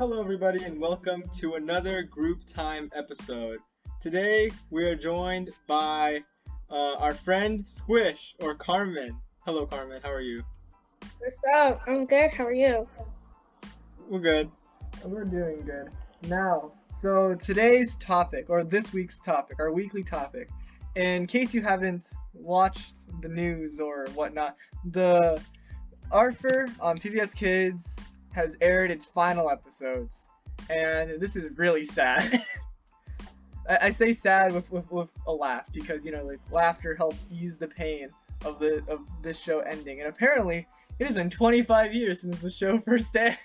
Hello, everybody, and welcome to another group time episode. Today, we are joined by uh, our friend Squish or Carmyn. Hello, Carmyn. How are you? What's up? I'm good. How are you? We're good. We're doing good. Now, so today's topic, or this week's topic, our weekly topic, in case you haven't watched the news or whatnot, the Arthur on PBS Kids has aired its final episodes, and this is really sad. I, I, say sad with, with, with a laugh because you know like laughter helps ease the pain of the of this show ending, and apparently it has been 25 years since the show first aired.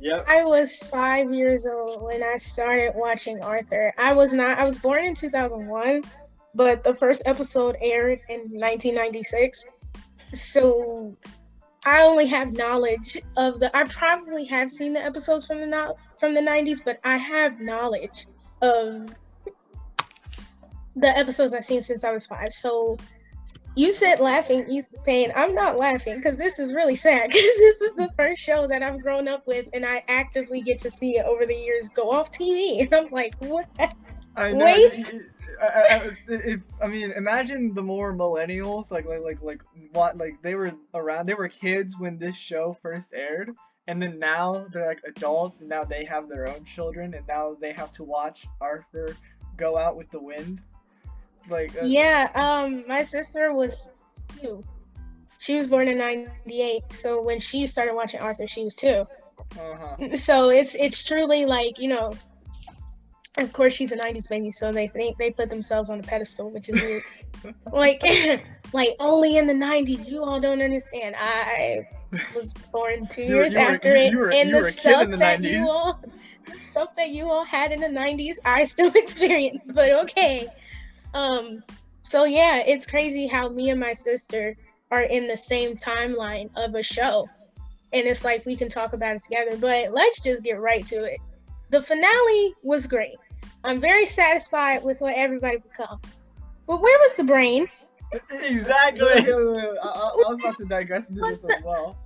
Yep. I was five years old when I started watching Arthur. I was not. I was born in 2001, but the first episode aired in 1996. So I only have knowledge of the. I probably have seen the episodes from the not from the '90s, but I have knowledge of the episodes I've seen since I was five. So you said laughing ease the pain. I'm not laughing because this is really sad because this is the first show that I've grown up with, and I actively get to see it over the years go off TV, and I'm like, what? I know. Wait. I, I, if, I mean, imagine the more millennials, like like like like what like they were around, they were kids when this show first aired, and then now they're like adults, and now they have their own children, and now they have to watch Arthur go out with the wind. Like uh, yeah, um, my sister was two. She was born in '98, so when she started watching Arthur, she was 2 uh-huh. So it's it's truly like you know of course she's a 90s baby so they think they put themselves on a pedestal which is weird. Like like only in the 90s you all don't understand. I was born two you years after it and the stuff the that 90s. you all the stuff that you all had in the 90s i still experience but okay. Um so yeah it's crazy how me and my sister are in the same timeline of a show and it's like we can talk about it together but let's just get right to it. The finale was great I'm very satisfied with what everybody become. But where was the brain? Exactly. I, I, was about to digress into this as well.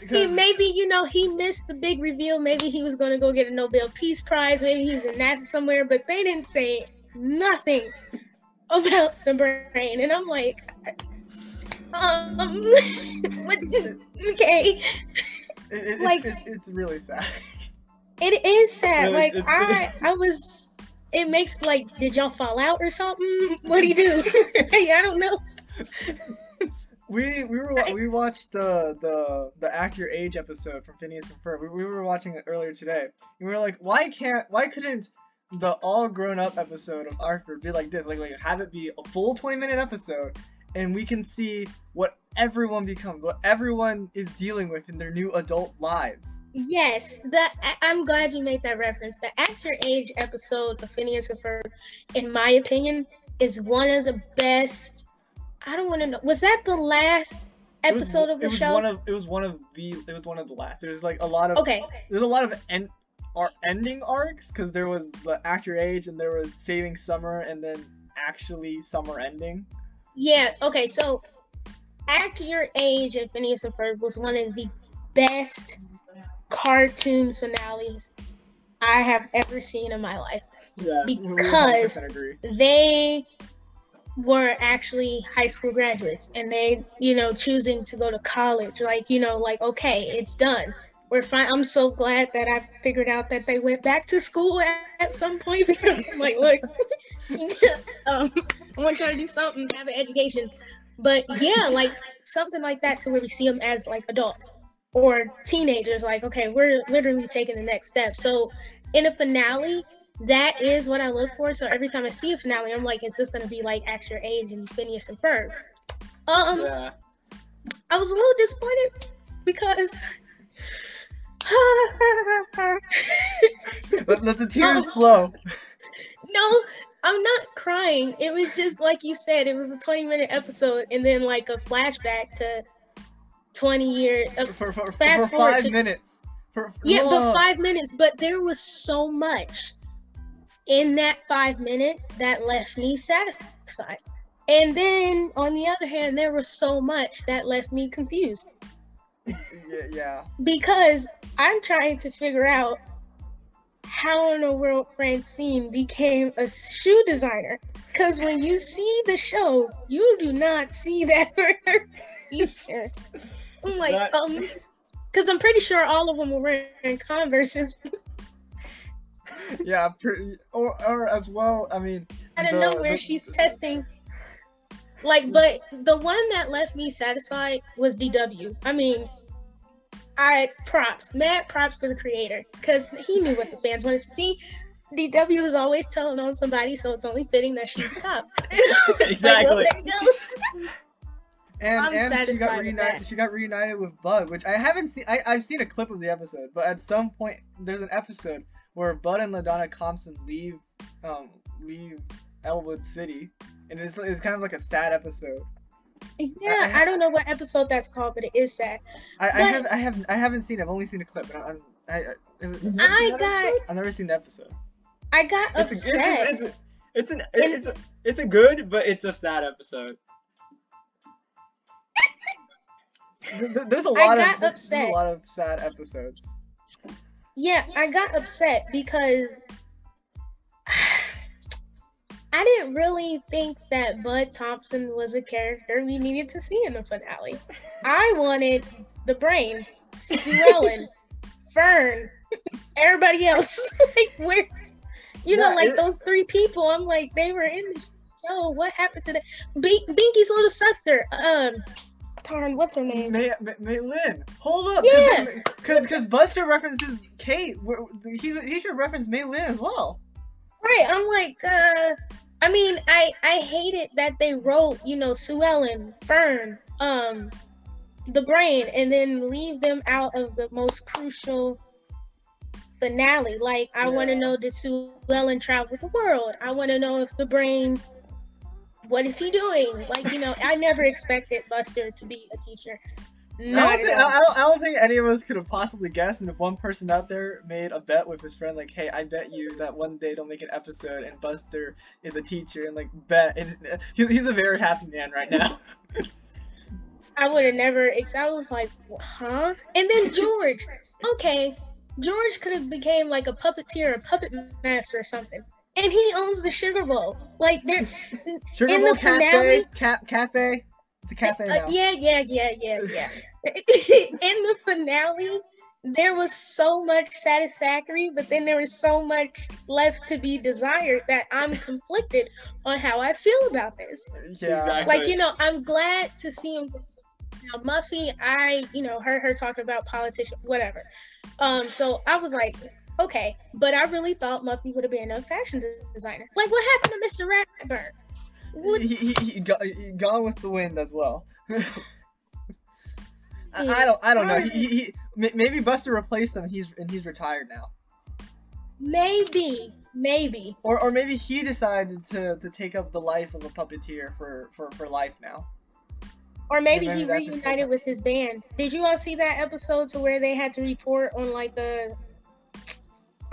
Because... He maybe you know he missed the big reveal. Maybe he was gonna go get a Nobel Peace Prize. Maybe he's in NASA somewhere, but they didn't say nothing about the brain. And I'm like, um, okay. It, it, like it's, it's, really sad. It is sad. like I, I was it makes like, did y'all fall out or something? What do you do? hey, I don't know. We we were we watched the the the act your age episode from Phineas and Ferb. We, we were watching it earlier today, and we were like, why can't why couldn't the all grown up episode of Arthur be like this? Like like have it be a full twenty minute episode, and we can see what everyone becomes, what everyone is dealing with in their new adult lives. Yes, the I'm glad you made that reference. The Act Your Age episode of Phineas and Ferb, in my opinion, is one of the best. I don't want to know. Was that the last episode was, of the it show? One of, it was one of the. It was one of the last. There's like a lot of. Okay. There's a lot of end, our ending arcs because there was the Act Your Age and there was Saving Summer and then actually Summer ending. Yeah. Okay. So, Act Your Age of Phineas and Ferb was one of the best cartoon finales I have ever seen in my life. Yeah, because they were actually high school graduates and they, you know, choosing to go to college. Like, you know, like, okay, it's done. We're fine. I'm so glad that I figured out that they went back to school at, at some point. I'm like, look, um, I want y'all to do something, have an education. But yeah, like something like that to where we see them as like adults or teenagers like okay we're literally taking the next step. So in a finale that is what i look for. So every time i see a finale i'm like is this going to be like Act Your Age and phineas and ferb? Um yeah. i was a little disappointed because let, let the tears um, flow. no i'm not crying. It was just like you said it was a 20 minute episode and then like a flashback to 20 years uh, for, for, fast for forward five to, minutes. For, yeah but five minutes but there was so much in that five minutes that left me satisfied and then on the other hand there was so much that left me confused. Yeah, yeah. Because i'm trying to figure out how in the world Francine became a shoe designer. Because when you see the show, you do not see that future. I'm like, that... um, because I'm pretty sure all of them were wearing Converses. yeah, pretty, or or as well. I mean, I don't know where the, she's testing. Like, but the one that left me satisfied was DW. I mean, I props, mad props to the creator because he knew what the fans wanted to see. DW is always telling on somebody, so it's only fitting that she's top. exactly. like, well, and, I'm and she got reunited. She got reunited with Bud, which I haven't seen. I, I've seen a clip of the episode, but at some point there's an episode where Bud and LaDonna Thompson leave, um, leave Elwood City, and it's it's kind of like a sad episode. Yeah, I, I, I, don't know what episode that's called, but it is sad. I, I have I have I haven't seen. It. I've only seen a clip. But I'm, I, I, I got. Episode? I've never seen the episode. I got it's upset. A, it's, a, it's, a, it's an it's, a, it's a good, but it's a sad episode. There's a lot I got of upset. a lot of sad episodes. Yeah, I got upset because I didn't really think that Bud Thompson was a character we needed to see in the finale. I wanted the brain, Sue Ellen, Fern, everybody else. like, where's, you know, like it, those three people. I'm like, they were in the show. What happened to them? B- Binky's little sister. Um, Tarn, what's her name? May, May, Mei Lin. Hold up. Yeah. Because because Buster references Kate. He, he should reference Mei Lin as well. Right. I'm like, uh, I mean, I I hated that they wrote, you know, Sue Ellen, Fern, um, the brain, and then leave them out of the most crucial finale. Like, I yeah. want to know did Sue Ellen travel the world? I want to know if the brain, what is he doing? Like, you know, I never expected Buster to be a teacher. Not I, don't think, I, don't, I don't think any of us could have possibly guessed. And if one person out there made a bet with his friend, like, "Hey, I bet you that one day they'll make an episode and Buster is a teacher," and like bet, and uh, he, he's a very happy man right now. I would have never. I was like, huh? And then George. okay, George could have became like a puppeteer, a puppet master, or something. And he owns the Sugar Bowl. Like there, Sugar in Bowl the Cafe, finale, ca- cafe. It's a cafe uh, yeah, yeah, yeah, yeah, yeah. in the finale, there was so much satisfactory, but then there was so much left to be desired that I'm conflicted on how I feel about this. Yeah, exactly. like you know, I'm glad to see him. Now, Muffy, I you know heard her talking about politician, whatever. Um, so I was like, okay, but I really thought Muffy would have been a fashion designer. Like, what happened to Mr. Ratburn? He, he, he, got, he gone with the wind as well. I, I, don't I don't know. He, he, maybe Buster replaced him. He's and he's retired now. Maybe, maybe. Or or maybe he decided to, to take up the life of a puppeteer for for, for life now. Or maybe, maybe he reunited with his band. Did you all see that episode to where they had to report on like a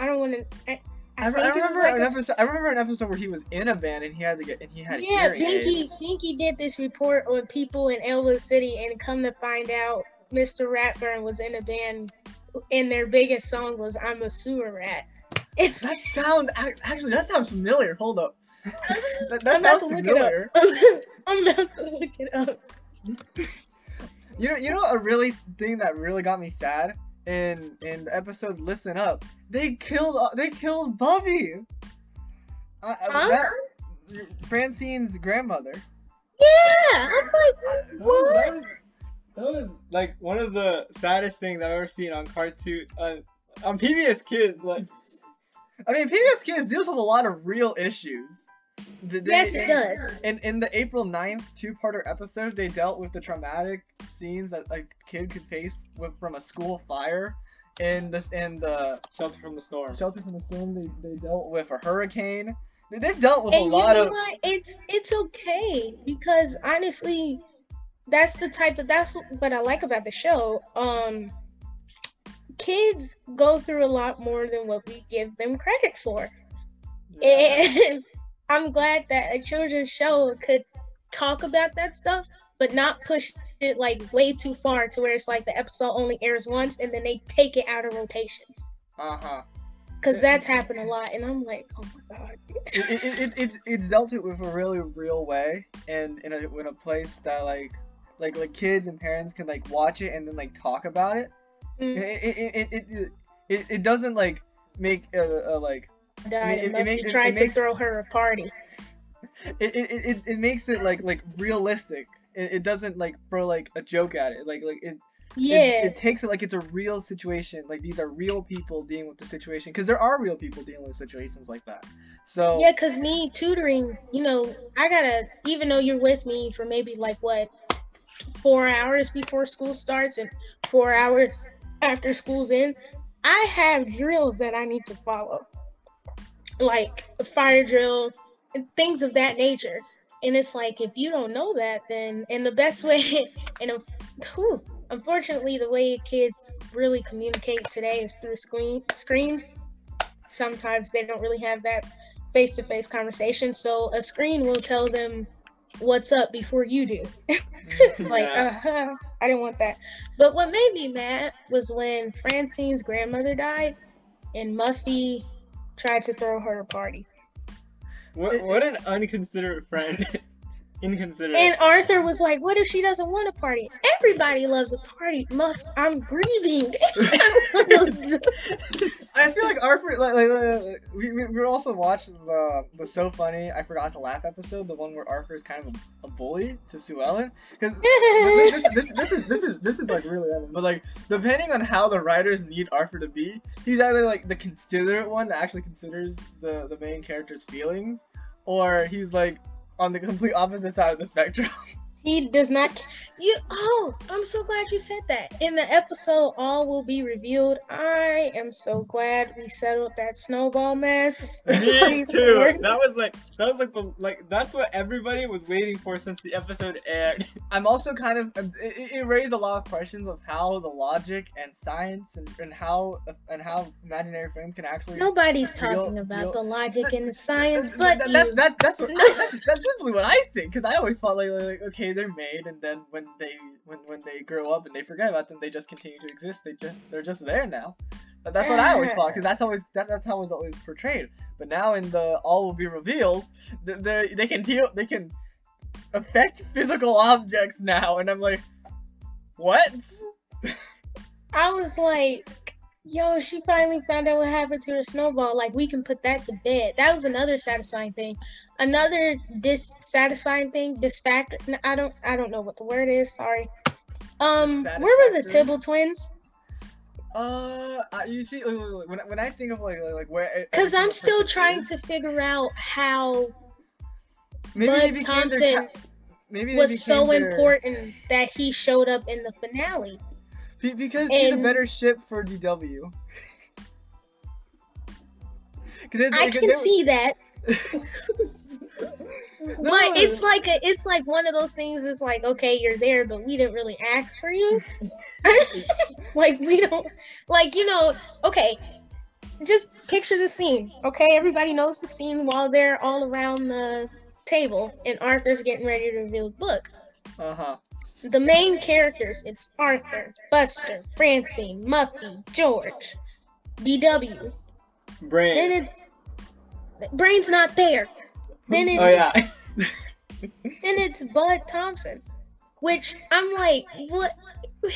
I don't want to I, I, remember like an a, episode. I remember an episode where he was in a band and he had to get and he had yeah. Binky Binky did this report on people in Elwood City, and come to find out, Mr. Ratburn was in a band, and their biggest song was "I'm a Sewer Rat." that sounds actually that sounds familiar. Hold up. that, that sounds familiar. I'm about to look it up. you know, you know, a really thing that really got me sad in in the episode Listen Up, they killed they killed Bubbie. Uh, huh? that, Francine's grandmother. Yeah, I'm like, what? That was, that was, like one of the saddest things I've ever seen on cartoon uh, on PBS Kids. Like, I mean, PBS Kids deals with a lot of real issues. They, yes, it does. In in the April 9th two-parter episode, they dealt with the traumatic scenes that a kid could face with, from a school fire. In this, in the shelter from the storm. Shelter from the storm. They, they dealt with a hurricane. They've dealt with and a lot of. What? It's it's okay because honestly, that's the type of that's what I like about the show. Um, kids go through a lot more than what we give them credit for, yeah. and I'm glad that a children's show could talk about that stuff, but not push it like way too far to where it's like the episode only airs once and then they take it out of rotation. Uh huh. because that's happened a lot, and I'm like, oh my god. it, it, it, it, it dealt it with a really real way, and in a in a place that like like like kids and parents can like watch it and then like talk about it. Mm. It, it, it, it, it, it doesn't like make a, a like. Died it, it, it, trying to throw her a party. It, it, it, it makes it like like realistic. It, it doesn't like throw like a joke at it. Like like it yeah it, it, takes it like it's a real situation like these are real people dealing with the situation because there are real people dealing with situations like that so yeah because me tutoring you know i gotta even though you're with me for maybe like what four hours before school starts and four hours after school's in i have drills that i need to follow like a fire drill things of that nature and it's like if you don't know that then and the best way and whew, unfortunately, the way kids really communicate today is through screen screens. Sometimes they don't really have that face-to-face conversation, so a screen will tell them what's up before you do. it's like, uh-huh, I didn't want that. But what made me mad was when Francine's grandmother died, and Muffy tried to throw her a party. What what an unconsiderate friend. inconsiderate. And Arthur was like, "What if she doesn't want a party? Everybody loves a party. Muff, I'm grieving." I feel like Arthur, like, like, like we, we were also watching the the so funny I forgot to laugh episode, the one where Arthur is kind of a, a bully to Sue Ellen. Because this, this, this, is this is this is like really random, but like depending on how the writers need Arthur to be, he's either like the considerate one that actually considers the the main character's feelings, or he's like on the complete opposite side of the spectrum. He does not. You. Oh, I'm so glad you said that. In the episode, all will be revealed. I am so glad we settled that snowball mess. Me too. That was like that was like the like that's what everybody was waiting for since the episode aired. I'm also kind of um, it, it raised a lot of questions of how the logic and science and, and how and how imaginary friends can actually. Nobody's talking about the logic and the science, but that, that, that, that's what that's, that's simply what I think because I always thought like, like okay they're made, and then when they when when they grow up and they forget about them, they just continue to exist. They just they're just there now. But that's what I always thought, because that's always that, that's how it was always portrayed. But now in the all will be revealed, they they can deal they can affect physical objects now, and I'm like, what? I was like, yo, she finally found out what happened to her snowball. Like we can put that to bed. That was another satisfying thing. Another dissatisfying thing, disfactor. I don't, I don't know what the word is. Sorry. Um, where were the Tibble twins? Uh, you see, when, when I think of like like where, because I'm still trying to figure out how maybe Bud Thompson ca- maybe was so their... important that he showed up in the finale. Because and he's a better ship for DW. I can see that. No. But it's like a, it's like one of those things. It's like okay, you're there, but we didn't really ask for you. like we don't like you know. Okay, just picture the scene. Okay, everybody knows the scene while they're all around the table and Arthur's getting ready to reveal the book. Uh huh. The main characters it's Arthur, Buster, Francine, Muffy, George, DW. Brain. Then it's Brain's not there. Then oh, it's oh, yeah. then it's Bud Thompson, which I'm like, what?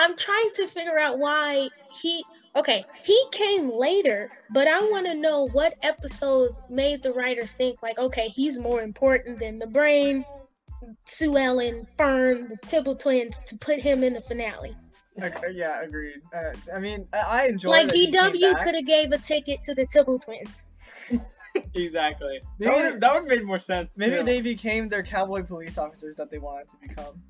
I'm trying to figure out why he. Okay, he came later, but I want to know what episodes made the writers think like, okay, he's more important than the brain, Sue Ellen, Fern, the Tibble twins to put him in the finale. Okay, yeah, agreed. Uh, I mean, I, I enjoy. Like DW could have gave a ticket to the Tibble twins. exactly. Maybe that would, that would made more sense. Maybe too. they became their cowboy police officers that they wanted to become.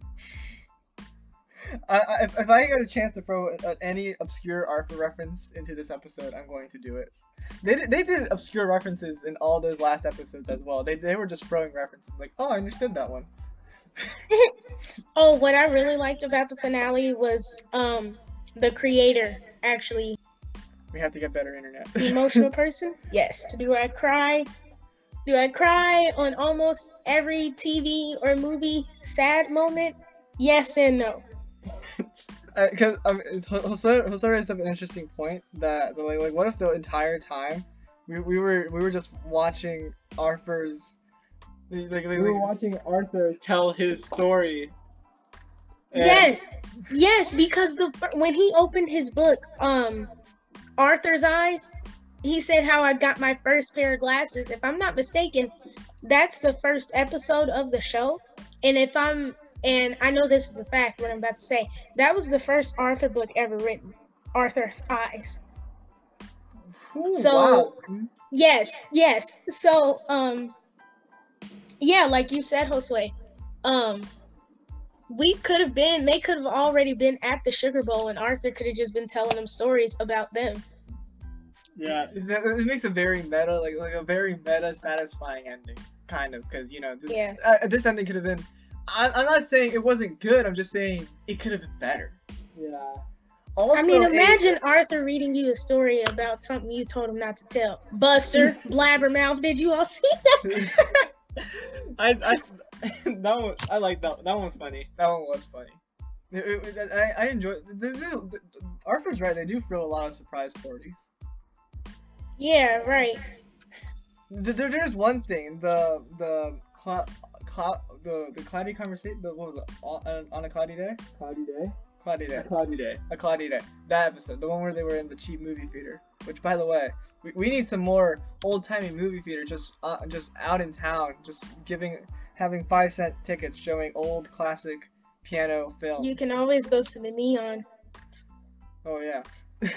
I, I, if, if I get a chance to throw a, any obscure Arthur reference into this episode, I'm going to do it. They did, they did obscure references in all those last episodes as well. They, they were just throwing references like, oh, I understood that one. oh, what I really liked about the finale was um the creator actually we have to get better internet. emotional person? Yes. Do I cry? Do I cry on almost every TV or movie sad moment? Yes and no. Because um, Jose, Jose raised up an interesting point that like, like what if the entire time we, we were we were just watching Arthur's like, like, we were watching Arthur tell his story. yes, yes, because the when he opened his book, um, Arthur's eyes, he said how I got my first pair of glasses. If I'm not mistaken, that's the first episode of the show. And if I'm and I know this is a fact what I'm about to say, that was the first Arthur book ever written. Arthur's Eyes. Ooh, so wow. yes, yes. So um yeah, like you said, Josue, um we could have been they could have already been at the sugar bowl and Arthur could have just been telling them stories about them. Yeah, it makes a very meta, like like a very meta, satisfying ending, kind of, because you know, this, yeah, uh, this ending could have been. I, I'm not saying it wasn't good. I'm just saying it could have been better. Yeah. Also, I mean, imagine it, Arthur reading you a story about something you told him not to tell. Buster, Blabbermouth. Did you all see that? I, I, that one, I like that. That one was funny. That one was funny. It, it, I, I enjoy. The, the, the, Arthur's right. They do throw a lot of surprise parties. Yeah, right. There, there's one thing. The the cloud, cloud, the the cloudy conversation. The, what was it? On, on a cloudy day. Cloudy day. Cloudy day. A cloudy day. A cloudy day. That episode, the one where they were in the cheap movie theater. Which, by the way, we, we need some more old timey movie theaters just uh, just out in town, just giving having five cent tickets showing old classic piano films. You can always go to the neon. Oh yeah.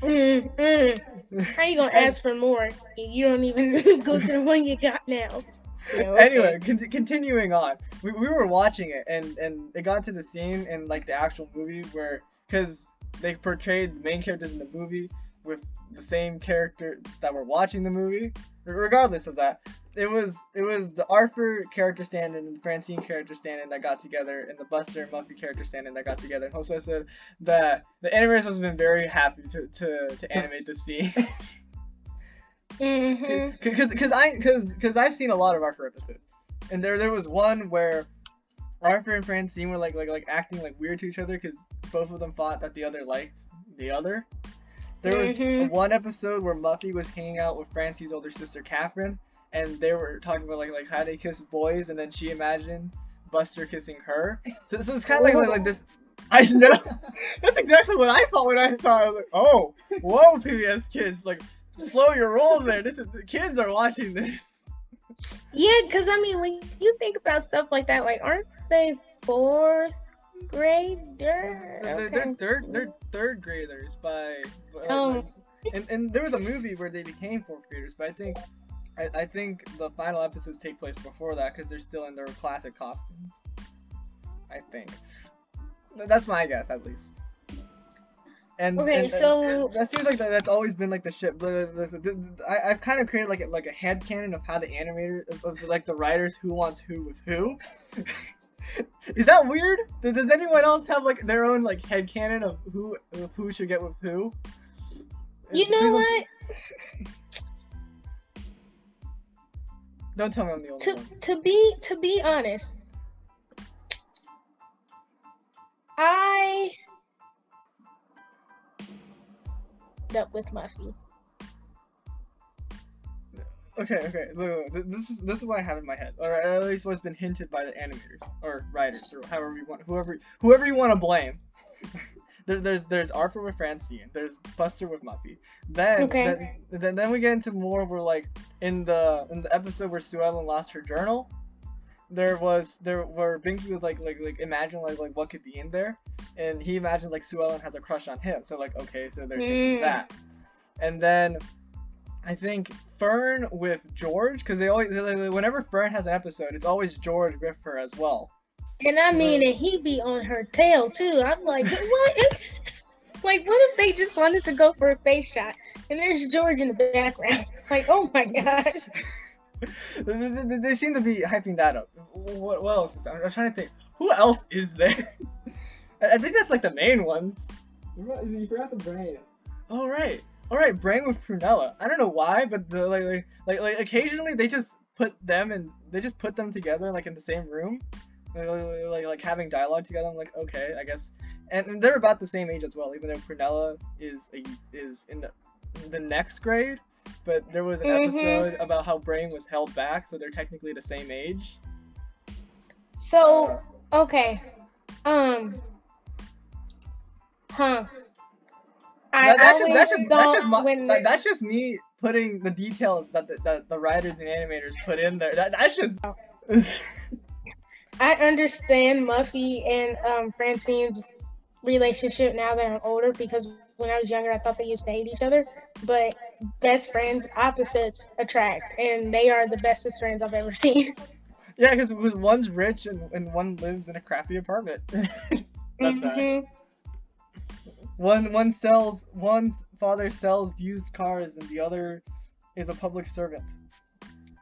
mm, mm. How you gonna ask for more? You don't even go to the one you got now. Anyway, con- continuing on, we, we were watching it and and it got to the scene in like the actual movie where because they portrayed the main characters in the movie with the same characters that were watching the movie. Regardless of that, it was it was the Arthur character stand and the Francine character stand that got together, and the Buster and Muffy character stand that got together. And Jose said that the animators has been very happy to to, to animate the scene. mm-hmm. Cause, cause I cause, cause I've seen a lot of Arthur episodes, and there there was one where Arthur and Francine were like like like acting like weird to each other because both of them thought that the other liked the other. There was mm-hmm. one episode where Muffy was hanging out with Francine's older sister Catherine, and they were talking about like like how they kiss boys, and then she imagined Buster kissing her. So, so it's kind of like, like this. I know. That's exactly what I thought when I saw it. I was like, oh, whoa, PBS kids, like slow your roll there. This is the kids are watching this. Yeah, because I mean, when you think about stuff like that, like aren't they fourth grader? They're, they're third, they're third graders by. oh. and, and there was a movie where they became fourth graders, but I think I, I think the final episodes take place before that because they're still in their classic costumes. I think. That's my guess, at least. And, okay, and, so and that seems like that, that's always been like the ship. The, the, the, I, I've kind of created like a, like a head canon of how the animators of, of like the writers who wants who with who. Is that weird? Does anyone else have like their own like head canon of who who should get with who? You know what? Don't tell me I'm the only to, one. To be to be honest, I up with Muffy. Okay, okay. Look, look, this is this is what I have in my head, or at least what's been hinted by the animators or writers or however you want, whoever whoever you want to blame. there, there's there's Arthur with Francine. There's Buster with Muffy. Then, okay. then then then we get into more where like in the in the episode where Sue Ellen lost her journal. There was there where Binky was like like like imagine like like what could be in there, and he imagined like Sue Ellen has a crush on him. So like okay, so they're mm. that, and then I think Fern with George because they always whenever Fern has an episode, it's always George with her as well. And I mean, and he be on her tail too. I'm like, what? If, like, what if they just wanted to go for a face shot and there's George in the background? Like, oh my gosh. They, they, seem to be hyping that up. What, what else is I'm, I'm trying to think. Who else is there? I, think that's like the main ones. You forgot the brain. Oh right. All right, brain with Prunella. I don't know why, but the, like, like like like occasionally they just put them and they just put them together like in the same room like like having dialogue together. I'm like, okay, I guess. And, and they're about the same age as well, even though Prunella is a, is in the the next grade. But there was an mm-hmm. episode about how Brain was held back, so they're technically the same age. So okay, um, huh. I that's, just, that's, just, that's, just my, when... like, that's just me putting the details that the, that the writers and animators put in there. That, that's just. I understand Muffy and um, Francine's relationship now that I'm older because when I was younger, I thought they used to hate each other. But best friends, opposites attract, and they are the bestest friends I've ever seen. Yeah, because one's rich and, and one lives in a crappy apartment. That's mm-hmm. One one sells one's father sells used cars and the other is a public servant.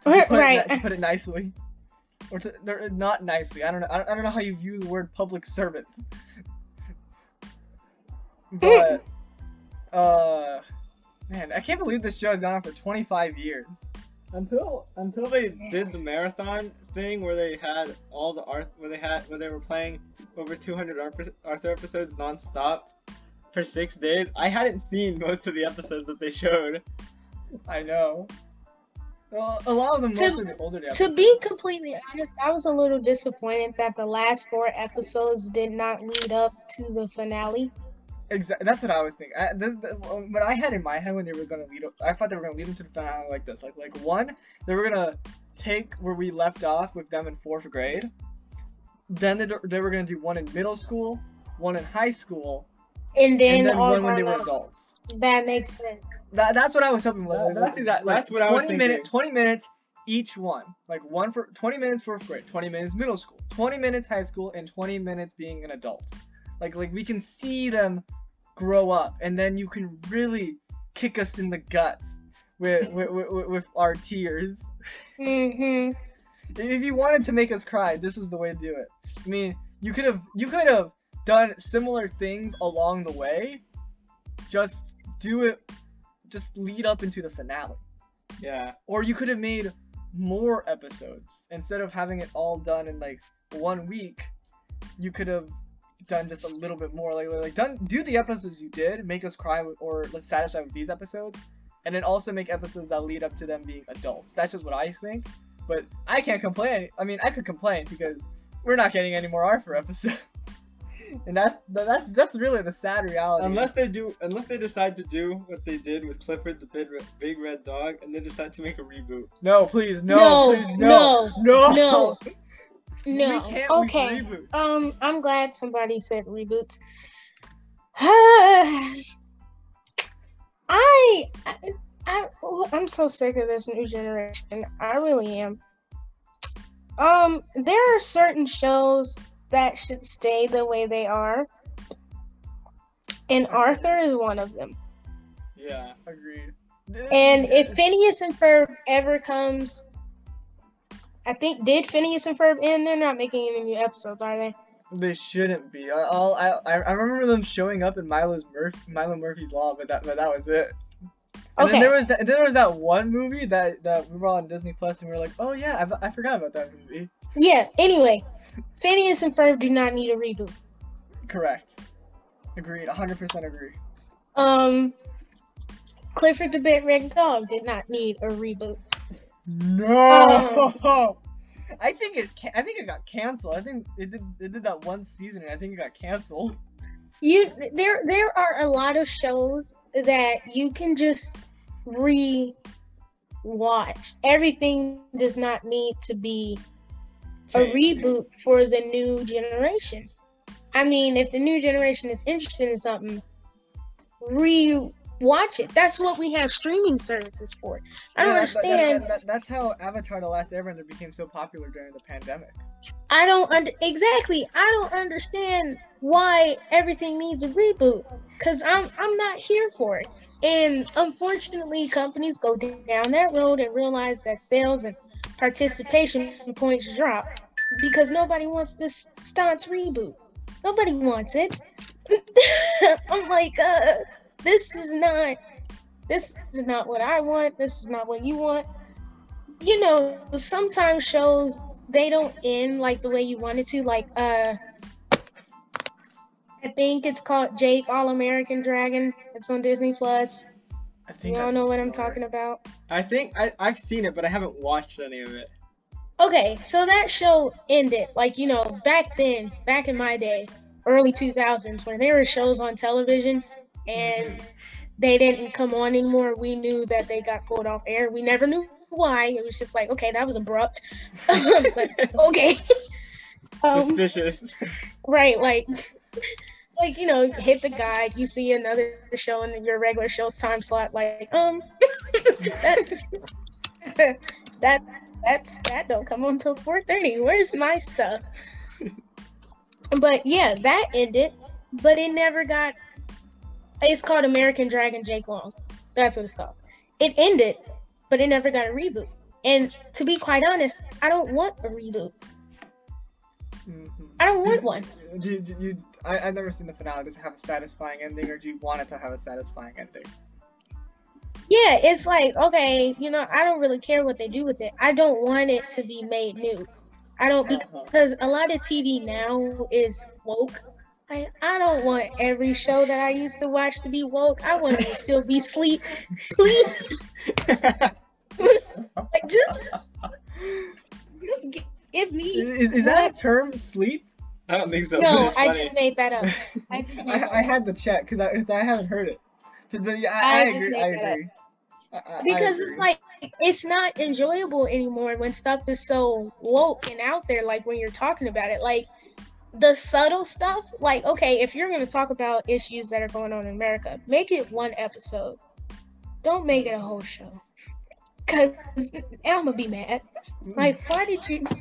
To put right. It, put it nicely, or to not nicely. I don't know. I don't, I don't know how you view the word public servant. but uh, man, I can't believe this show has gone on for 25 years. Until until they did the marathon thing where they had all the art where they had where they were playing over 200 Arthur episodes nonstop for six days. I hadn't seen most of the episodes that they showed. I know. Well, a lot of them to, the older episodes. To be completely honest, I was a little disappointed that the last four episodes did not lead up to the finale. Exactly. That's what I was thinking. I, this, what I had in my head when they were gonna lead up, I thought they were gonna lead them to the finale like this. Like, like one, they were gonna take where we left off with them in fourth grade. Then they, they were gonna do one in middle school, one in high school, and then, and then one when they were adults. That makes sense. That, that's what I was hoping. That, that's exactly. Like that's what I was thinking. Minute, Twenty minutes each one. Like one for twenty minutes fourth grade, twenty minutes middle school, twenty minutes high school, and twenty minutes being an adult. Like like we can see them grow up, and then you can really kick us in the guts with with, with, with our tears. Mhm. if you wanted to make us cry, this is the way to do it. I mean, you could have you could have done similar things along the way. Just do it. Just lead up into the finale. Yeah. Or you could have made more episodes instead of having it all done in like one week. You could have done just a little bit more. Like like done do the episodes you did, make us cry with, or let's satisfy with these episodes, and then also make episodes that lead up to them being adults. That's just what I think. But I can't complain. I mean, I could complain because we're not getting any more Arthur episodes and that's that's that's really the sad reality. Unless they do, unless they decide to do what they did with Clifford the Big Red, Big Red Dog, and they decide to make a reboot. No, please, no, no, please, no, no, no, no. okay. Um, I'm glad somebody said reboots. I, I, I, I'm so sick of this new generation. I really am. Um, there are certain shows that should stay the way they are. And Arthur is one of them. Yeah, agreed. And if Phineas and Ferb ever comes, I think did Phineas and Ferb end? They're not making any new episodes, are they? They shouldn't be. I I I remember them showing up in Milo's Murph Milo Murphy's Law, but that but that was it. And okay. then there was that, then there was that one movie that that we were on Disney Plus, and we were like, oh yeah, I, I forgot about that movie. Yeah. Anyway, Phineas and Ferb do not need a reboot. Correct. Agreed. 100% agree. Um, Clifford the Big Red Dog did not need a reboot. No. Um, I think it. I think it got canceled. I think it did. It did that one season, and I think it got canceled. You there. There are a lot of shows that you can just re watch. Everything does not need to be a reboot for the new generation. I mean, if the new generation is interested in something, re-watch it. That's what we have streaming services for. I don't yeah, understand. That, that, that, that's how Avatar: The Last Airbender became so popular during the pandemic. I don't under exactly. I don't understand why everything needs a reboot. Cause I'm I'm not here for it. And unfortunately, companies go down that road and realize that sales and participation points drop because nobody wants this staunch reboot. Nobody wants it. I'm like, uh, this is not, this is not what I want. This is not what you want. You know, sometimes shows they don't end like the way you wanted to. Like uh, I think it's called Jake All American Dragon. It's on Disney Plus. I think you all know what I'm talking about. I think I I've seen it, but I haven't watched any of it. Okay, so that show ended like you know back then, back in my day, early 2000s, when there were shows on television and they didn't come on anymore. We knew that they got pulled off air. We never knew why. It was just like, okay, that was abrupt, but okay. um, Suspicious. Right, like like you know hit the guide you see another show in your regular show's time slot like um that's that's that's that don't come on until 4.30 where's my stuff but yeah that ended but it never got it's called american dragon jake long that's what it's called it ended but it never got a reboot and to be quite honest i don't want a reboot mm-hmm. i don't want one do, do, you I, have never seen the finale. Does it have a satisfying ending, or do you want it to have a satisfying ending? Yeah, it's like okay, you know, I don't really care what they do with it. I don't want it to be made new. I don't uh-huh. because a lot of TV now is woke. I, I don't want every show that I used to watch to be woke. I want it to still be sleep, please. like just, just give me. Is, is that a term, sleep? I don't think so. No, I just made that up. I just I, I, had to check because I, cause I haven't heard it. But yeah, I, I, I agree. I agree. because agree. it's like it's not enjoyable anymore when stuff is so woke and out there. Like when you're talking about it, like the subtle stuff. Like okay, if you're going to talk about issues that are going on in America, make it one episode. Don't make it a whole show. Cause I'm gonna be mad. Like, why did you?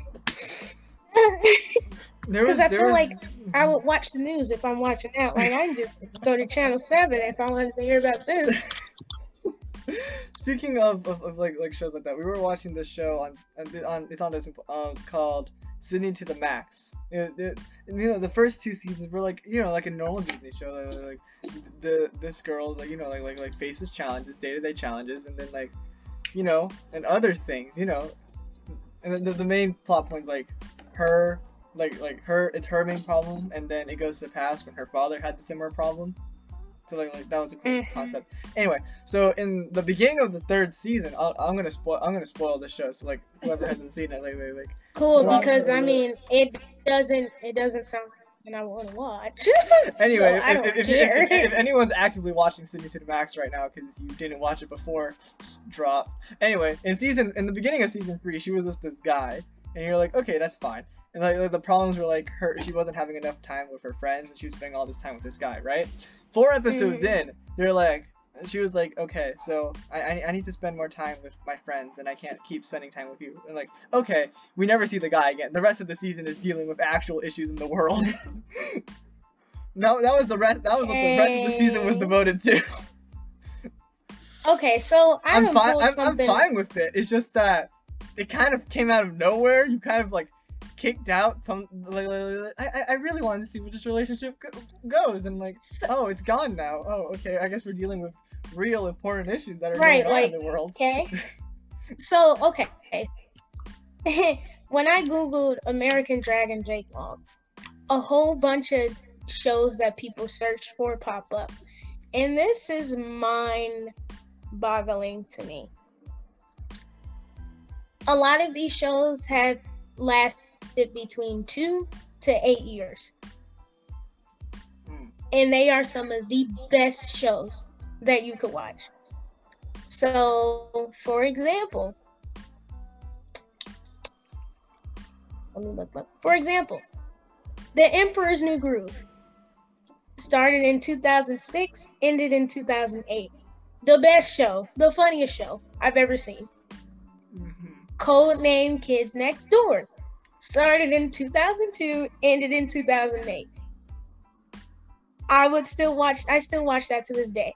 Because I feel was... like I would watch the news if I'm watching out. Like I can just go to channel seven if I wanted to hear about this. Speaking of, of, of, like like shows like that, we were watching this show on on it's on this um called Sydney to the Max. It, it, you know the first two seasons were like you know like a normal Disney show like, like the this girl like you know like like like faces challenges day to day challenges and then like you know and other things you know and the, the main plot points like her like like her it's her main problem and then it goes to the past when her father had the similar problem so like, like that was a cool mm-hmm. concept anyway so in the beginning of the third season i am gonna spoil i'm gonna spoil the show so like whoever hasn't seen it like like, like cool because i mean it doesn't it doesn't sound and I want to watch. anyway, so if, if. If, if, anyone's actively watching Sydney to the Max right now because you didn't watch it before, drop. Anyway, in season in the beginning of season three, she was just this guy, and you're like, okay, that's fine. And like, like the problems were like her she wasn't having enough time with her friends and she was spending all this time with this guy, right? Four episodes mm-hmm. in, they're like she was like, okay, so I, I, I need to spend more time with my friends and I can't keep spending time with you. And like, okay, we never see the guy again. The rest of the season is dealing with actual issues in the world. no, that was the rest. That was what the rest of the season was devoted to. Okay, so I am fine. I'm, I'm fine with it. It's just that it kind of came out of nowhere. You kind of like kicked out some like, like, I, I really wanted to see where this relationship goes and like so, oh it's gone now oh okay i guess we're dealing with real important issues that are right, going like, on in the world. okay. So okay. When i googled american dragon jake long a whole bunch of shows that people search for pop up. And this is mind boggling to me. A lot of these shows have lasted between two to eight years. Mm. And they are some of the best shows that you could watch. So, for example, let me look up. For example, The Emperor's New Groove started in 2006, ended in 2008. The best show, the funniest show I've ever seen. Mm-hmm. Code name Kids Next Door started in 2002, ended in 2008. I would still watch. I still watch that to this day.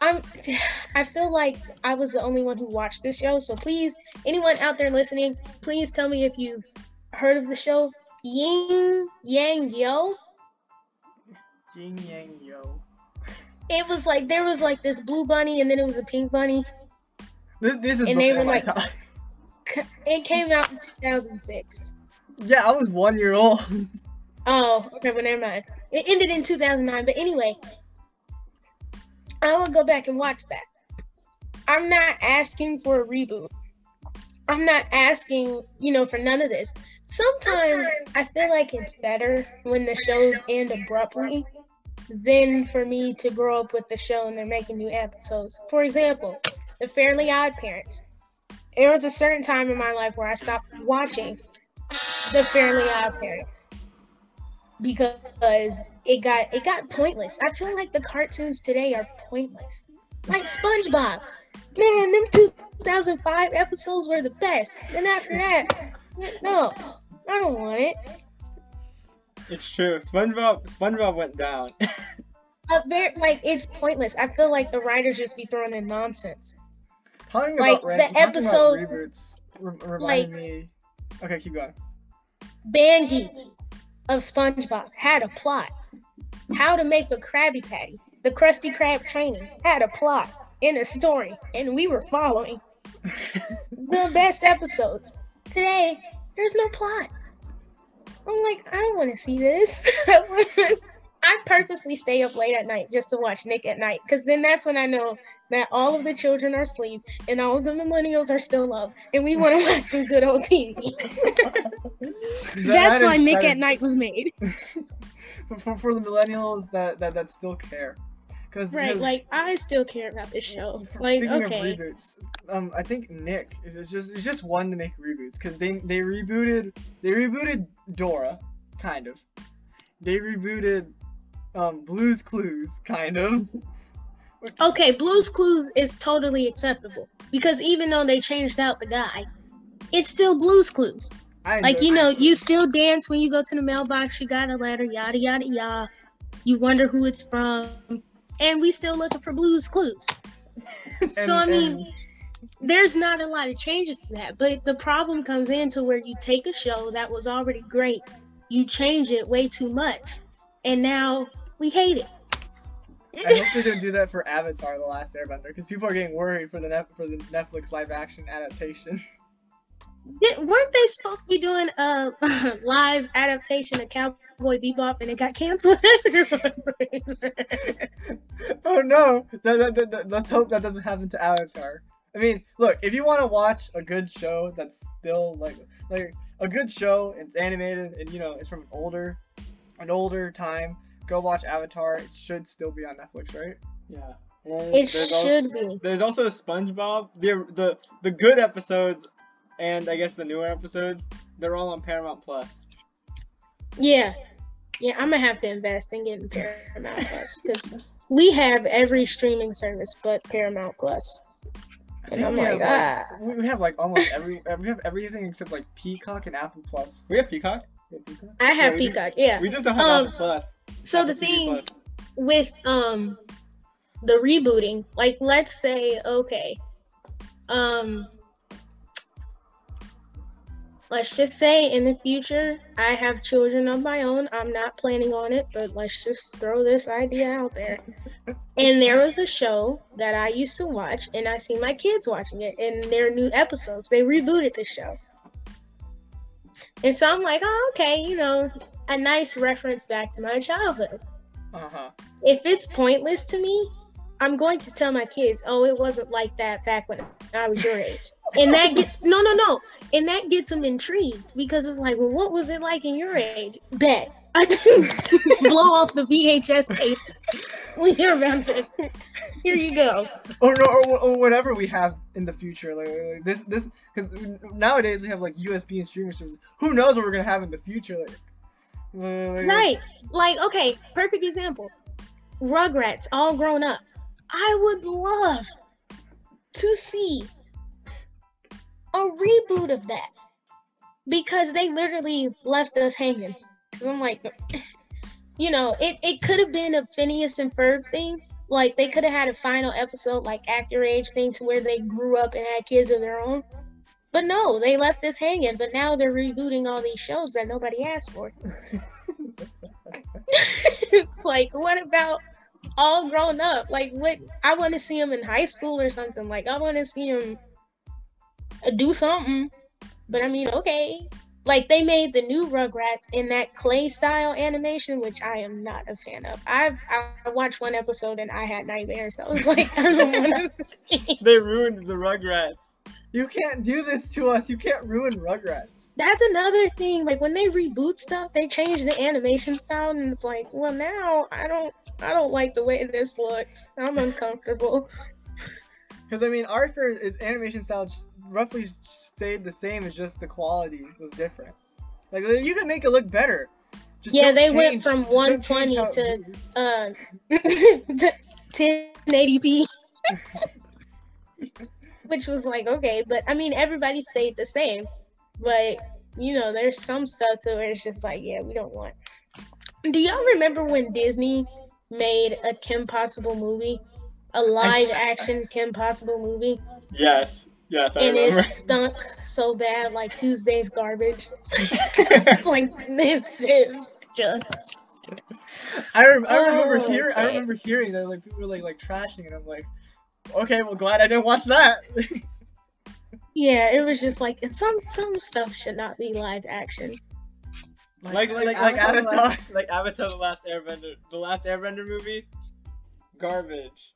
I'm. I feel like I was the only one who watched this show. So please, anyone out there listening, please tell me if you've heard of the show Yin Yang Yo. Yin Yang Yo. It was like there was like this blue bunny and then it was a pink bunny. This, this is and they were like. It came out in 2006. Yeah, I was one year old. Oh, okay, but never mind. It ended in 2009. But anyway, I will go back and watch that. I'm not asking for a reboot. I'm not asking, you know, for none of this. Sometimes I feel like it's better when the shows end abruptly than for me to grow up with the show and they're making new episodes. For example, The Fairly Odd Parents. There was a certain time in my life where I stopped watching The Fairly Odd Parents because it got it got pointless. I feel like the cartoons today are pointless. Like SpongeBob. Man, them 2005 episodes were the best. Then after that, no, I don't want it. It's true. SpongeBob SpongeBob went down. uh, very, like it's pointless. I feel like the writers just be throwing in nonsense. Talking like about the episode reboots remind like, me. Okay, keep going. Band Geeks of SpongeBob had a plot. How to make a Krabby Patty. The Krusty Krab training had a plot in a story, and we were following the best episodes. Today, there's no plot. I'm like, I don't want to see this. I purposely stay up late at night just to watch Nick at night because then that's when I know that all of the children are asleep and all of the millennials are still up and we want to watch some good old TV. that's why Nick at Night was made. for, for the millennials that, that, that still care. Cause, right, like I still care about this show. Like, speaking okay. of reboots, um, I think Nick is just it's just one to make reboots because they they rebooted they rebooted Dora, kind of. They rebooted um Blue's Clues, kind of. Okay, Blue's Clues is totally acceptable because even though they changed out the guy, it's still Blue's Clues. I like you know, you still dance when you go to the mailbox. You got a letter, yada yada yada. You wonder who it's from, and we still looking for Blue's Clues. and, so I mean, and... there's not a lot of changes to that, but the problem comes into where you take a show that was already great, you change it way too much, and now we hate it. I hope they don't do that for Avatar: The Last Airbender because people are getting worried for the for the Netflix live action adaptation. Did, weren't they supposed to be doing a live adaptation of Cowboy Bebop and it got canceled? oh no! That, that, that, let's hope that doesn't happen to Avatar. I mean, look, if you want to watch a good show that's still like like a good show, it's animated and you know it's from an older an older time go watch Avatar. It should still be on Netflix, right? Yeah. And it should also, be. There's also SpongeBob. The the the good episodes, and I guess the newer episodes, they're all on Paramount Plus. Yeah, yeah. I'm gonna have to invest in getting Paramount Plus because we have every streaming service but Paramount Plus. And I'm like, ah. we have like almost every we have everything except like Peacock and Apple Plus. We have Peacock. Peacock? I have yeah, Peacock. Just, yeah. We just don't have um, Apple Plus. So the thing with um the rebooting, like let's say, okay, um let's just say in the future I have children of my own. I'm not planning on it, but let's just throw this idea out there. and there was a show that I used to watch and I see my kids watching it and their new episodes. They rebooted the show. And so I'm like, oh, okay, you know, a nice reference back to my childhood. Uh-huh. If it's pointless to me, I'm going to tell my kids, oh, it wasn't like that back when I was your age. And that gets no, no, no, and that gets them intrigued because it's like, well, what was it like in your age? Bet I blow off the VHS tapes. We hear about it. Here you go. Or, or, or whatever we have in the future, like, like this, this, because nowadays we have like USB and streaming services. Who knows what we're gonna have in the future? Like, right. Like, okay, perfect example. Rugrats, all grown up. I would love to see a reboot of that because they literally left us hanging. Because I'm like, you know, it, it could have been a Phineas and Ferb thing. Like, they could have had a final episode, like Act Your Age thing, to where they grew up and had kids of their own. But no, they left us hanging. But now they're rebooting all these shows that nobody asked for. it's like, what about all grown up? Like, what? I want to see them in high school or something. Like, I want to see them do something. But I mean, okay, like they made the new Rugrats in that clay style animation, which I am not a fan of. I've I watched one episode and I had nightmares. I was like, I don't want to. see. they ruined the Rugrats. You can't do this to us. You can't ruin Rugrats. That's another thing. Like when they reboot stuff, they change the animation style, and it's like, well, now I don't, I don't like the way this looks. I'm uncomfortable. Because I mean, Arthur's animation style roughly stayed the same. It's just the quality was different. Like you can make it look better. Just yeah, they change, went from 120 to uh, 1080p, which was like okay, but I mean everybody stayed the same. But you know, there's some stuff to where it's just like, yeah, we don't want. Do y'all remember when Disney made a Kim Possible movie, a live action Kim Possible movie? Yes. Yes, I and remember. it stunk so bad, like Tuesday's garbage. it's like this is just. I, rem- I remember oh, hearing. Okay. I remember hearing that like people were like like trashing, and I'm like, okay, well, glad I didn't watch that. yeah, it was just like some some stuff should not be live action. Like like like, like Avatar, Avatar like Avatar: The Last Airbender, the Last Airbender movie, garbage.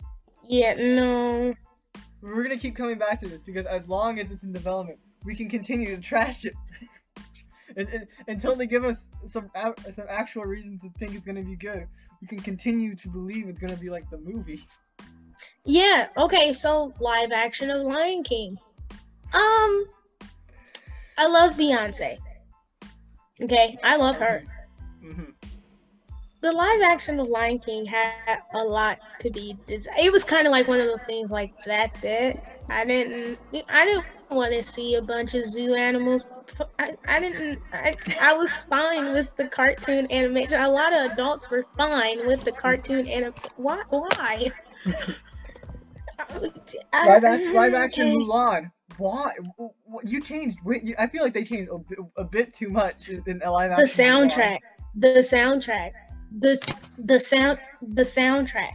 Yeah, no we're gonna keep coming back to this because as long as it's in development, we can continue to trash it. and, and, until they give us some some actual reasons to think it's gonna be good, we can continue to believe it's gonna be like the movie. Yeah. Okay. So live action of Lion King. Um, I love Beyonce. Okay, I love her. Mm-hmm the live action of Lion King had a lot to be. Des- it was kind of like one of those things. Like that's it. I didn't. I didn't want to see a bunch of zoo animals. I, I didn't. I, I was fine with the cartoon animation. A lot of adults were fine with the cartoon and why? Why? live, action, live action Mulan. Why? You changed. I feel like they changed a bit, a bit too much in live action. The soundtrack. Mulan. The soundtrack the the sound the soundtrack.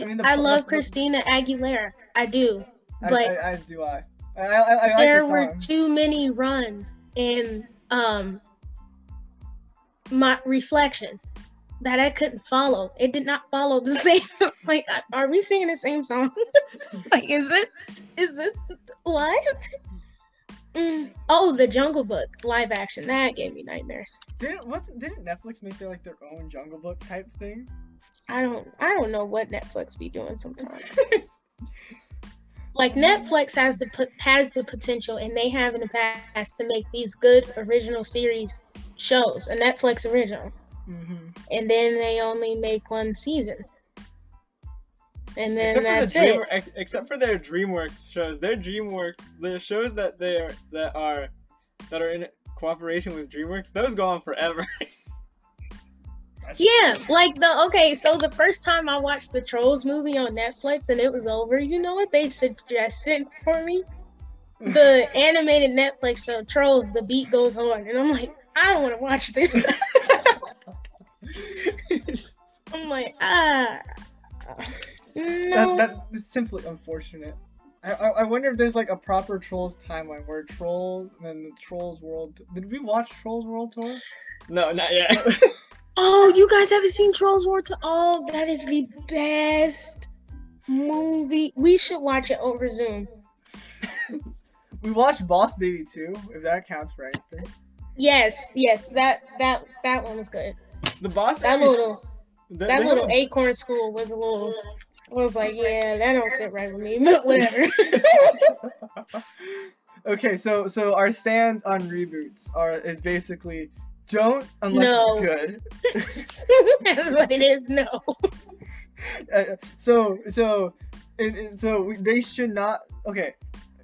I, mean, the, I love the, Christina Aguilera. I do, but I, I, I do I. I, there the were too many runs in um my reflection that I couldn't follow. It did not follow the same. like, are we singing the same song? like, is it? Is this what? Mm. Oh, the Jungle Book live action that gave me nightmares. Didn't what? Didn't Netflix make their like their own Jungle Book type thing? I don't. I don't know what Netflix be doing sometimes. like Netflix has the has the potential, and they have in the past to make these good original series shows, a Netflix original, mm-hmm. and then they only make one season and then except that's the Dream, it. except for their DreamWorks shows, their DreamWorks, the shows that they are that are that are in cooperation with DreamWorks, those go on forever. yeah, like the okay, so the first time I watched the Trolls movie on Netflix and it was over, you know what they suggested for me? The animated Netflix show Trolls, the beat goes on, and I'm like, I don't want to watch this. I'm like, ah. No. That, that's simply unfortunate. I, I, I wonder if there's like a proper Trolls timeline where Trolls and then the Trolls World. Did we watch Trolls World Tour? No, not yet. oh, you guys haven't seen Trolls World Tour? Oh, that is the best movie. We should watch it over Zoom. we watched Boss Baby too, if that counts for anything. Yes, yes, that that that one was good. The Boss that Baby little that little Acorn School was a little I was like, yeah, that don't sit right with me, but whatever. okay, so so our stands on reboots are is basically don't unless no. it's good. That's what it is. No. Uh, so so it, it, so we, they should not. Okay,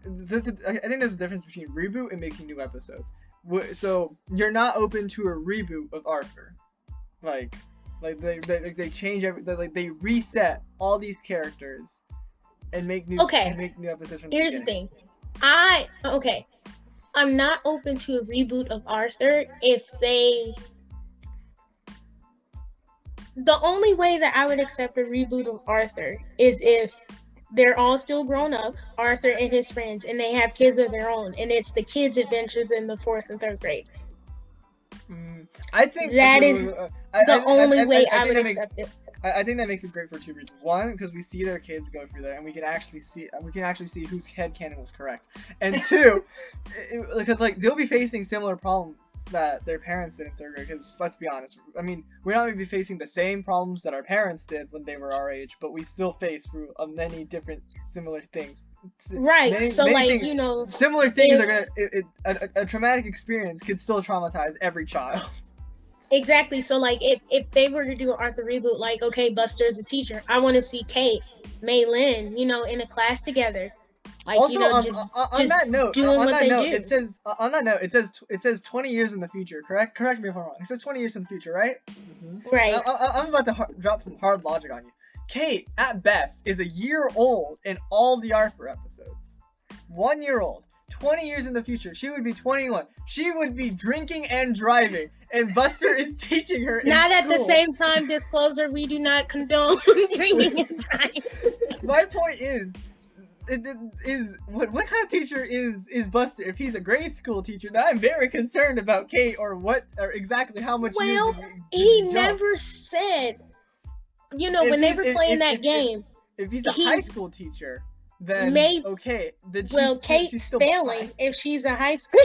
this I think there's a difference between reboot and making new episodes. So you're not open to a reboot of Arthur, like like they they, they change every they, like they reset all these characters and make new okay. make new episodes. Here's the, the thing, I okay, I'm not open to a reboot of Arthur if they. The only way that I would accept a reboot of Arthur is if they're all still grown up, Arthur and his friends, and they have kids of their own, and it's the kids' adventures in the fourth and third grade. Mm, I think that is uh, the I, only I, way I, would accept makes, it. I, think that makes it great for two reasons. One, because we see their kids go through there, and we can actually see we can actually see whose head canon was correct. And two, because like they'll be facing similar problems that their parents did in third grade. Because let's be honest, I mean, we're not going to be facing the same problems that our parents did when they were our age, but we still face through uh, many different similar things. Right. Many, so, many like things, you know, similar things if, are gonna. It, it, a, a traumatic experience could still traumatize every child. Exactly. So like if if they were to do an Arthur reboot, like okay, Buster is a teacher. I want to see Kate, Mei Lin, you know, in a class together. Like also, you know, on, just, on, on just that note, doing on what that they note, do. It says on that note, it says it says 20 years in the future. Correct? Correct me if I'm wrong. It says 20 years in the future, right? Mm-hmm. Right. I, am about to ha- drop some hard logic on you. Kate, at best, is a year old in all the Arthur episodes. One year old. 20 years in the future, she would be 21. She would be drinking and driving, and Buster is teaching her. Not at the same time, disclosure, we do not condone drinking and driving. My point is, is what what kind of teacher is is Buster? If he's a grade school teacher, now I'm very concerned about Kate or what or exactly how much. Well, he never said. You know, if when they were playing if, that if, game. If, he's a he, high school teacher, then maybe okay. Then well, Kate's failing. If she's a high school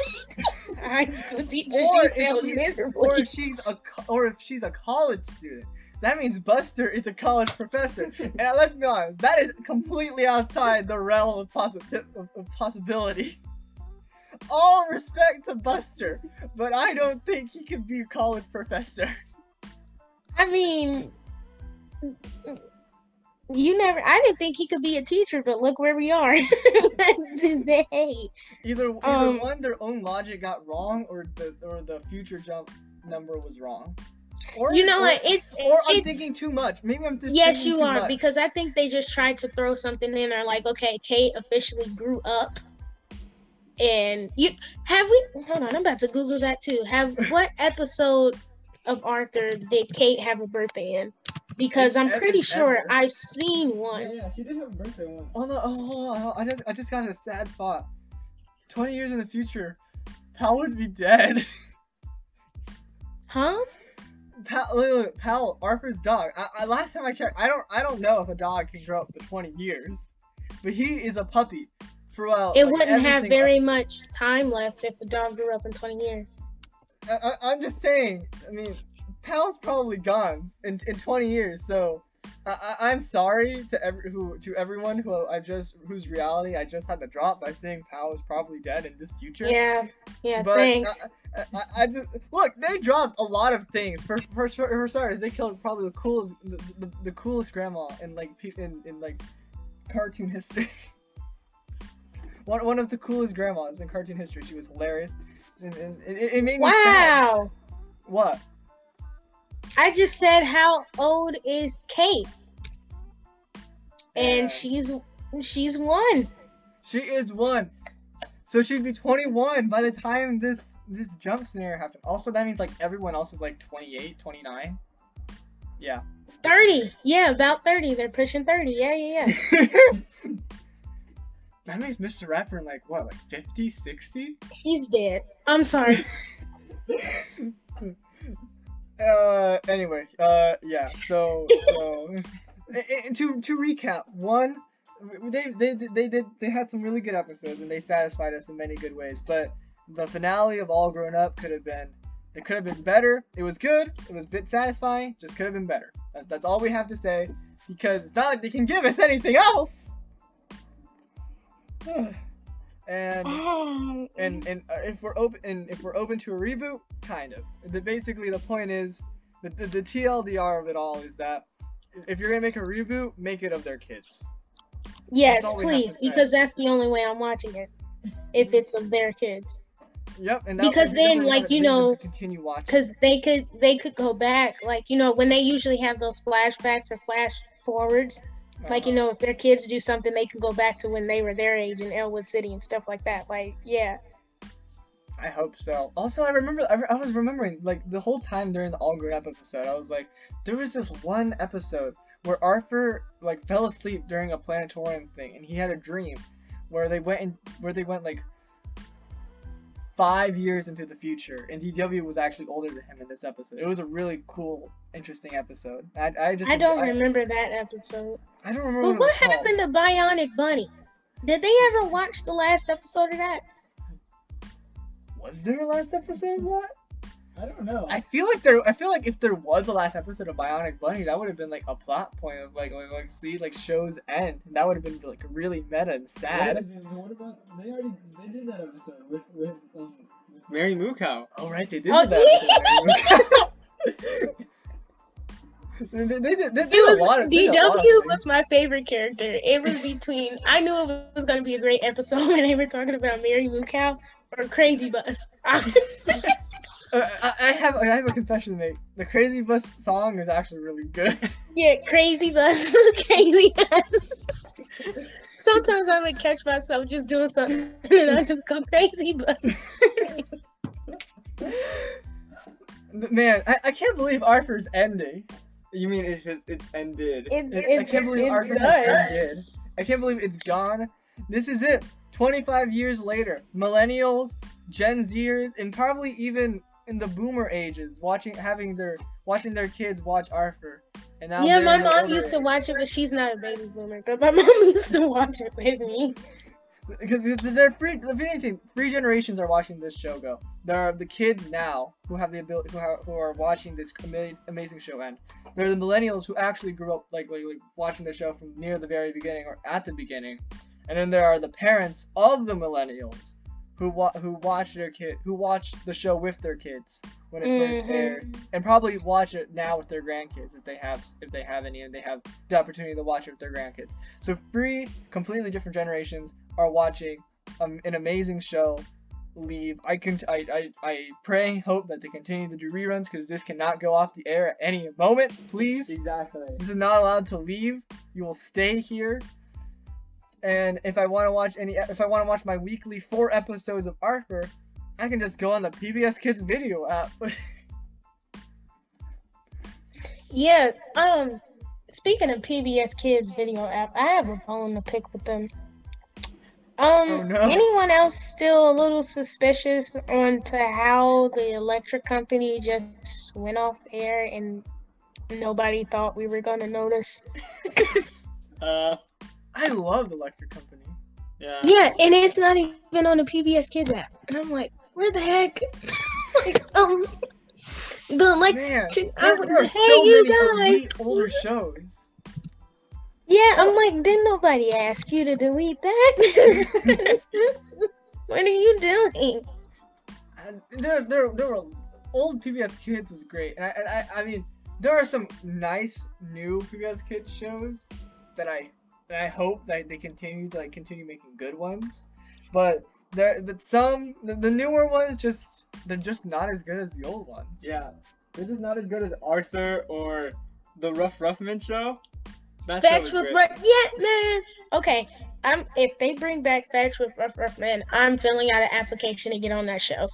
a high school teacher, or she failed miserably. Or if she's a or if she's a college student, that means Buster is a college professor. and let's be honest, that is completely outside the realm of, possi- of, of possibility. All respect to Buster, but I don't think he could be a college professor. I mean, you never. I didn't think he could be a teacher, but look where we are today. Either either um, one, their own logic got wrong, or the or the future jump number was wrong. Or, you know or, what? It's or I'm it, thinking too much. Maybe I'm just. Yes, you are much. because I think they just tried to throw something in there, like, okay, Kate officially grew up, and you have we? Hold on, I'm about to Google that too. Have what episode of Arthur did Kate have a birthday in? Because I'm pretty sure ever. I've seen one. Yeah, yeah, she did have a birthday one. Oh no, oh, I just, I just got a sad thought. Twenty years in the future, Pal would be dead. Huh? Pal, look, look, Pal, Arthur's dog. I, I, last time I checked, I don't, I don't know if a dog can grow up to twenty years, but he is a puppy. Throughout, it like, wouldn't have very up. much time left if the dog grew up in twenty years. I, I'm just saying. I mean, Pal's probably gone in, in 20 years, so I, am sorry to every who to everyone who I just whose reality I just had to drop by saying Pal is probably dead in this future. Yeah, yeah. But thanks. I, I, I, just look. They dropped a lot of things. For for, for starters, they killed probably the coolest the, the, the coolest grandma in like in, in like cartoon history. one one of the coolest grandmas in cartoon history. She was hilarious, and, and it, it made me wow. Sad. What? I just said how old is Kate? And she's she's one. She is one. So she'd be 21 by the time this this jump scenario happened. Also, that means like everyone else is like 28, 29. Yeah. 30. Yeah, about 30. They're pushing 30. Yeah, yeah, yeah. that makes Mr. Ratburn like what, like 50, 60? He's dead. I'm sorry. uh, anyway, uh, yeah. So, so to to recap, one, they they they did they had some really good episodes and they satisfied us in many good ways. But the finale of All Grown Up could have been it could have been better. It was good. It was a bit satisfying. Just could have been better. That's, that's all we have to say because it's not like they can give us anything else. and oh. and and uh, if we're open and if we're open to a reboot, kind of. The, basically, the point is the, the, the TLDR of it all is that if you're gonna make a reboot, make it of their kids. Yes, please, because that's the only way I'm watching it. If it's of their kids. Yep, and because then, like you know, continue watching. Because they could, they could go back, like you know, when they usually have those flashbacks or flash forwards like you know, if their kids do something, they can go back to when they were their age in Elwood City and stuff like that. Like, yeah. I hope so. Also, I remember I, was remembering like the whole time during the All Grown Up episode, I was like, there was this one episode where Arthur like fell asleep during a planetarium thing, and he had a dream where they went and, where they went like five years into the future, and DW was actually older than him in this episode. It was a really cool, interesting episode. I, I just I don't I, remember that episode. I don't remember. But what, what happened to Bionic Bunny? Did they ever watch the last episode of that? Was there a last episode? What? I don't know. I feel like there. I feel like if there was a last episode of Bionic Bunny, that would have been like a plot point of like, like, like see, like shows end. That would have been like really meta and sad. What, what about they already they did that episode with with um with Mary Moo Cow. Oh right, they did oh, that. they, they, they, they it was of, DW was my favorite character. It was between I knew it was going to be a great episode when they were talking about Mary Moo Cow or Crazy Bus. Uh, I have I have a confession to make. The Crazy Bus song is actually really good. Yeah, Crazy Bus, Crazy Bus. Sometimes I would catch myself just doing something and I just go crazy, Bus. Man, I, I can't believe Arthur's ending. You mean it's it's ended? It's, it's I can't believe Arthur's ended. I can't believe it's gone. This is it. 25 years later, millennials, Gen Zers, and probably even in the boomer ages, watching having their watching their kids watch Arthur. And now yeah, my mom used age. to watch it, but she's not a baby boomer. But my mom used to watch it with me. Because they're free. The thing, three generations are watching this show go. There are the kids now who have the ability, who, have, who are watching this amazing show end. There are the millennials who actually grew up like, like like watching the show from near the very beginning or at the beginning, and then there are the parents of the millennials who wa- who watch their kid who watch the show with their kids when it mm-hmm. first aired, and probably watch it now with their grandkids if they have if they have any and they have the opportunity to watch it with their grandkids. So three completely different generations are watching um, an amazing show. Leave. I can. I, I. I pray hope that they continue to do reruns because this cannot go off the air at any moment. Please. Exactly. This is not allowed to leave. You will stay here and if I want to watch any, if I want to watch my weekly four episodes of Arthur, I can just go on the PBS Kids video app. yeah. Um. Speaking of PBS Kids video app, I have a bone to pick with them. Um, oh, no. anyone else still a little suspicious on to how the electric company just went off air and nobody thought we were gonna notice? uh, I love the Electric Company. Yeah. Yeah, and it's not even on the PBS Kids app. And I'm like, where the heck? like, um, the like, Man, I was, hey, so you guys. Older shows. Yeah, I'm like, didn't nobody ask you to delete that? what are you doing? And there, there, there were old PBS Kids was great, and I, and I, I mean, there are some nice new PBS Kids shows that I and I hope that they continue to like continue making good ones. But there, but some the, the newer ones just they're just not as good as the old ones. Yeah, they're just not as good as Arthur or the Ruff Ruffman show. That Fetch was right. Yeah, man. Okay, I'm if they bring back Fetch with Ruff Ruffman, I'm filling out an application to get on that show.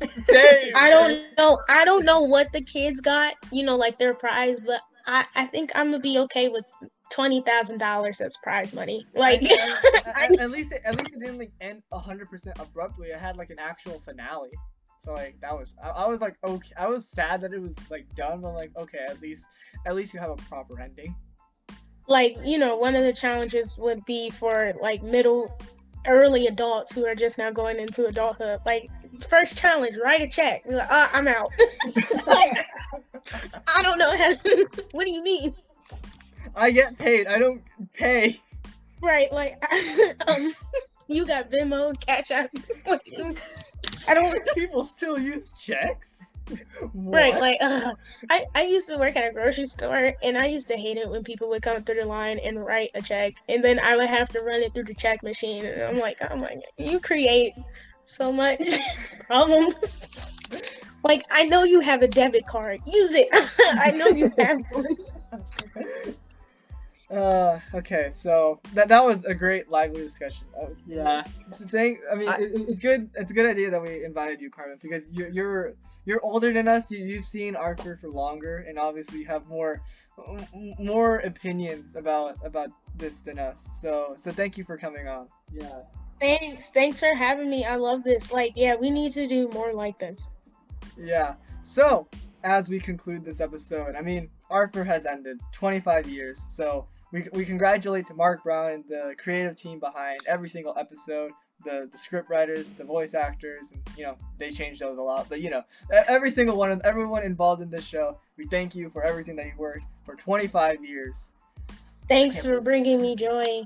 Same. I don't know. I don't know what the kids got. You know, like their prize, but I I think I'm gonna be okay with twenty thousand dollars as prize money. Like at, at, at, least it, at least it didn't like end hundred percent abruptly. It had like an actual finale. So like that was I, I, was like okay I was sad that it was like done, but like okay at least at least you have a proper ending. Like you know one of the challenges would be for like middle early adults who are just now going into adulthood. Like first challenge, write a check. Like, uh, I'm out. I don't know how. To, what do you mean? I get paid. I don't pay. Right, like um, you got Venmo, Cash App. I don't. People still use checks. What? Right, like uh, I I used to work at a grocery store, and I used to hate it when people would come through the line and write a check, and then I would have to run it through the check machine, and I'm like, I'm like, you create so much problems. like I know you have a debit card, use it. I know you have one. Uh, okay, so that that was a great lively discussion. Uh, yeah. Thing, I mean, I, it, it's good. It's a good idea that we invited you, Carmyn, because you're you're you're older than us. You, you've seen Arthur for longer, and obviously you have more more opinions about about this than us. So so thank you for coming on. Yeah. Thanks. Thanks for having me. I love this. Like, yeah, we need to do more like this. Yeah. So, as we conclude this episode, I mean, Arthur has ended 25 years. So, we, we congratulate to Marc Brown and the creative team behind every single episode the, the script writers, the voice actors, and you know they changed those a lot. But you know every single one of everyone involved in this show, we thank you for everything that you worked for 25 years. Thanks for bringing me joy.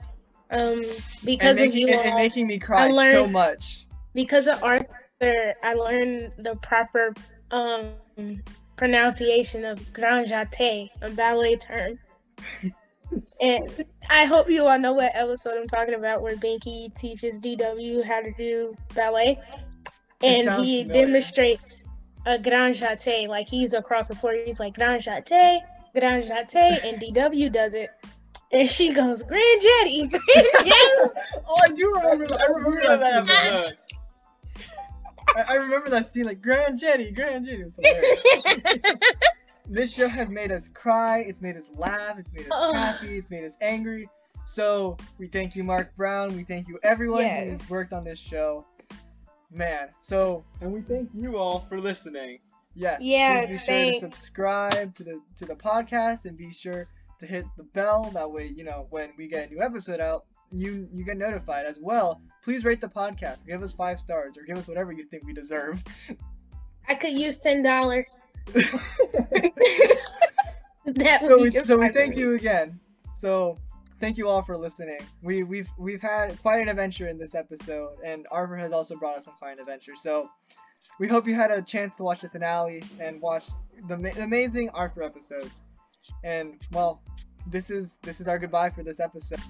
Um, because making, of you and, and, making me cry learned, so much. Because of Arthur, I learned the proper um pronunciation of grand jeté, a ballet term. and I hope you all know what episode I'm talking about, where Binky teaches DW how to do ballet, and he familiar. demonstrates a grand jeté, like he's across the floor. He's like grand jeté, grand jeté, and DW does it. And she goes, Grand Jetty, Grand Jetty. oh, I do remember that. I remember that episode. I, I remember that scene, like Grand Jetty, Grand Jetty. this show has made us cry. It's made us laugh. It's made us oh. happy. It's made us angry. So we thank you, Marc Brown. We thank you, everyone yes. who's worked on this show. Man, so and we thank you all for listening. Yes. Yeah. Please be thanks. sure to subscribe to the to the podcast and be sure to hit the bell. That way, you know when we get a new episode out, you you get notified as well. Please rate the podcast. Give us five stars or give us whatever you think we deserve. I could use ten dollars. That so we, so we thank you again. So thank you all for listening. We we've we've had quite an adventure in this episode, and Arthur has also brought us some quite an adventure. So we hope you had a chance to watch the finale and watch the, the amazing Arthur episodes. And well, this is this is our goodbye for this episode.